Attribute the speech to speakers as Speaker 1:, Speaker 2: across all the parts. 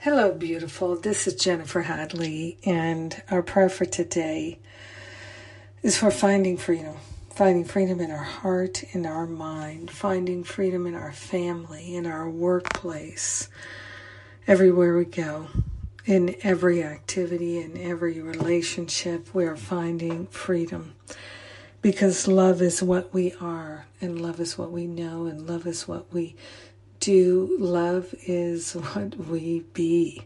Speaker 1: Hello, beautiful. This is Jennifer Hadley, and our prayer for today is for finding freedom. Finding freedom in our heart, in our mind, finding freedom in our family, in our workplace, everywhere we go, in every activity, in every relationship, we are finding freedom. Because love is what we are, and love is what we know, and love is what we do. Love is what we be.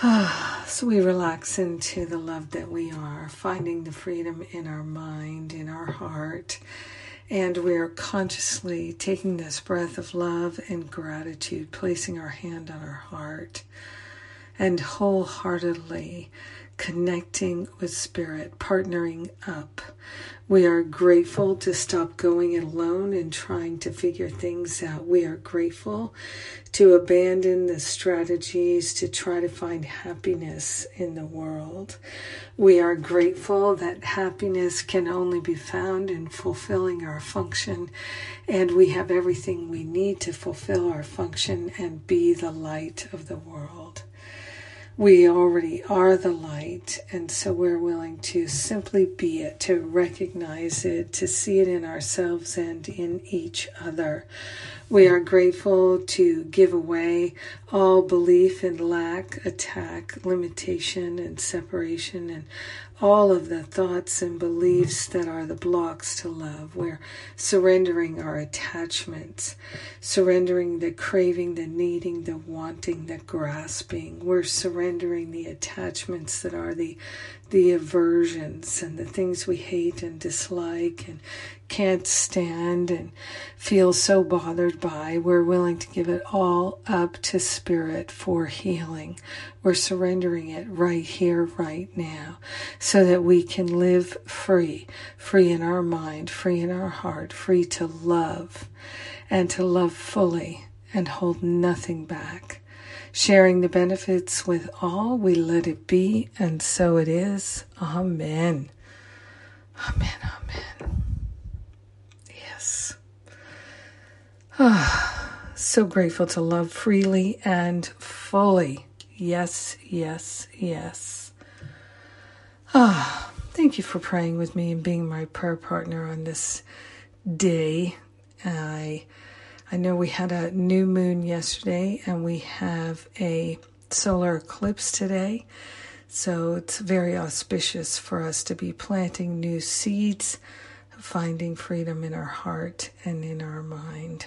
Speaker 1: so we relax into the love that we are, finding the freedom in our mind, in our heart, and we're consciously taking this breath of love and gratitude, placing our hand on our heart, and wholeheartedly connecting with spirit, partnering up. We are grateful to stop going it alone and trying to figure things out. We are grateful to abandon the strategies to try to find happiness in the world. We are grateful that happiness can only be found in fulfilling our function, and we have everything we need to fulfill our function and be the light of the world we already are the light, and so we're willing to simply be it, to recognize it, to see it in ourselves and in each other. We are grateful to give away all belief in lack, attack, limitation, and separation, and all of the thoughts and beliefs that are the blocks to love. We're surrendering our attachments, surrendering the craving, the needing, the wanting, the grasping. We're surrendering the attachments that are the the aversions and the things we hate and dislike and can't stand and feel so bothered by, we're willing to give it all up to Spirit for healing. We're surrendering it right here, right now, so that we can live free, free in our mind, free in our heart, free to love and to love fully and hold nothing back sharing the benefits with all. We let it be, and so it is. Amen. Amen. Amen. Yes. Ah, so grateful to love freely and fully. Yes, yes, yes. Ah, thank you for praying with me and being my prayer partner on this day. I I know we had a new moon yesterday and we have a solar eclipse today. So it's very auspicious for us to be planting new seeds, finding freedom in our heart and in our mind.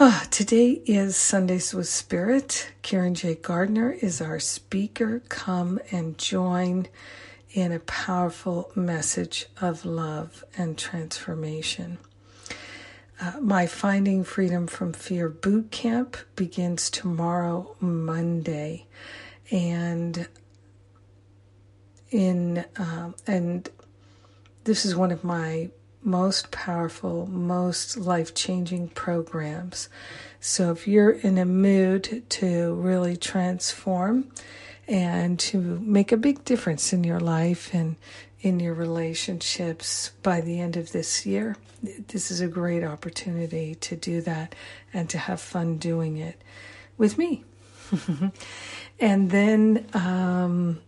Speaker 1: Ah, today is Sundays with Spirit. Karen J. Gardner is our speaker. Come and join in a powerful message of love and transformation. Uh, my Finding Freedom from Fear boot camp begins tomorrow, Monday, and in um, and this is one of my most powerful, most life changing programs. So if you're in a mood to really transform and to make a big difference in your life and in your relationships by the end of this year, this is a great opportunity to do that and to have fun doing it with me. and then um,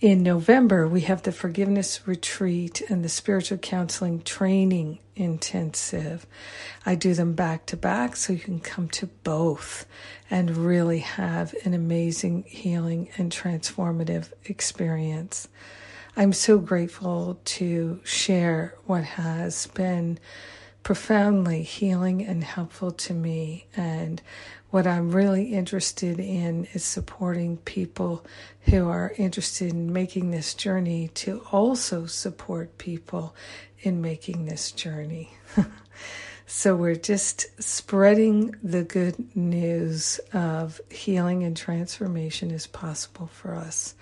Speaker 1: in November, we have the forgiveness retreat and the spiritual counseling training intensive. I do them back to back so you can come to both and really have an amazing healing and transformative experience. I'm so grateful to share what has been profoundly healing and helpful to me. And what I'm really interested in is supporting people who are interested in making this journey to also support people in making this journey. So we're just spreading the good news of healing and transformation is possible for us,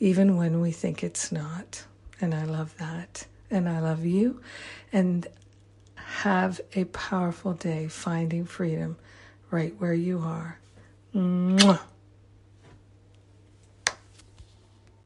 Speaker 1: even when we think it's not. And I love that. And I love you. And have a powerful day finding freedom right where you are. Mwah.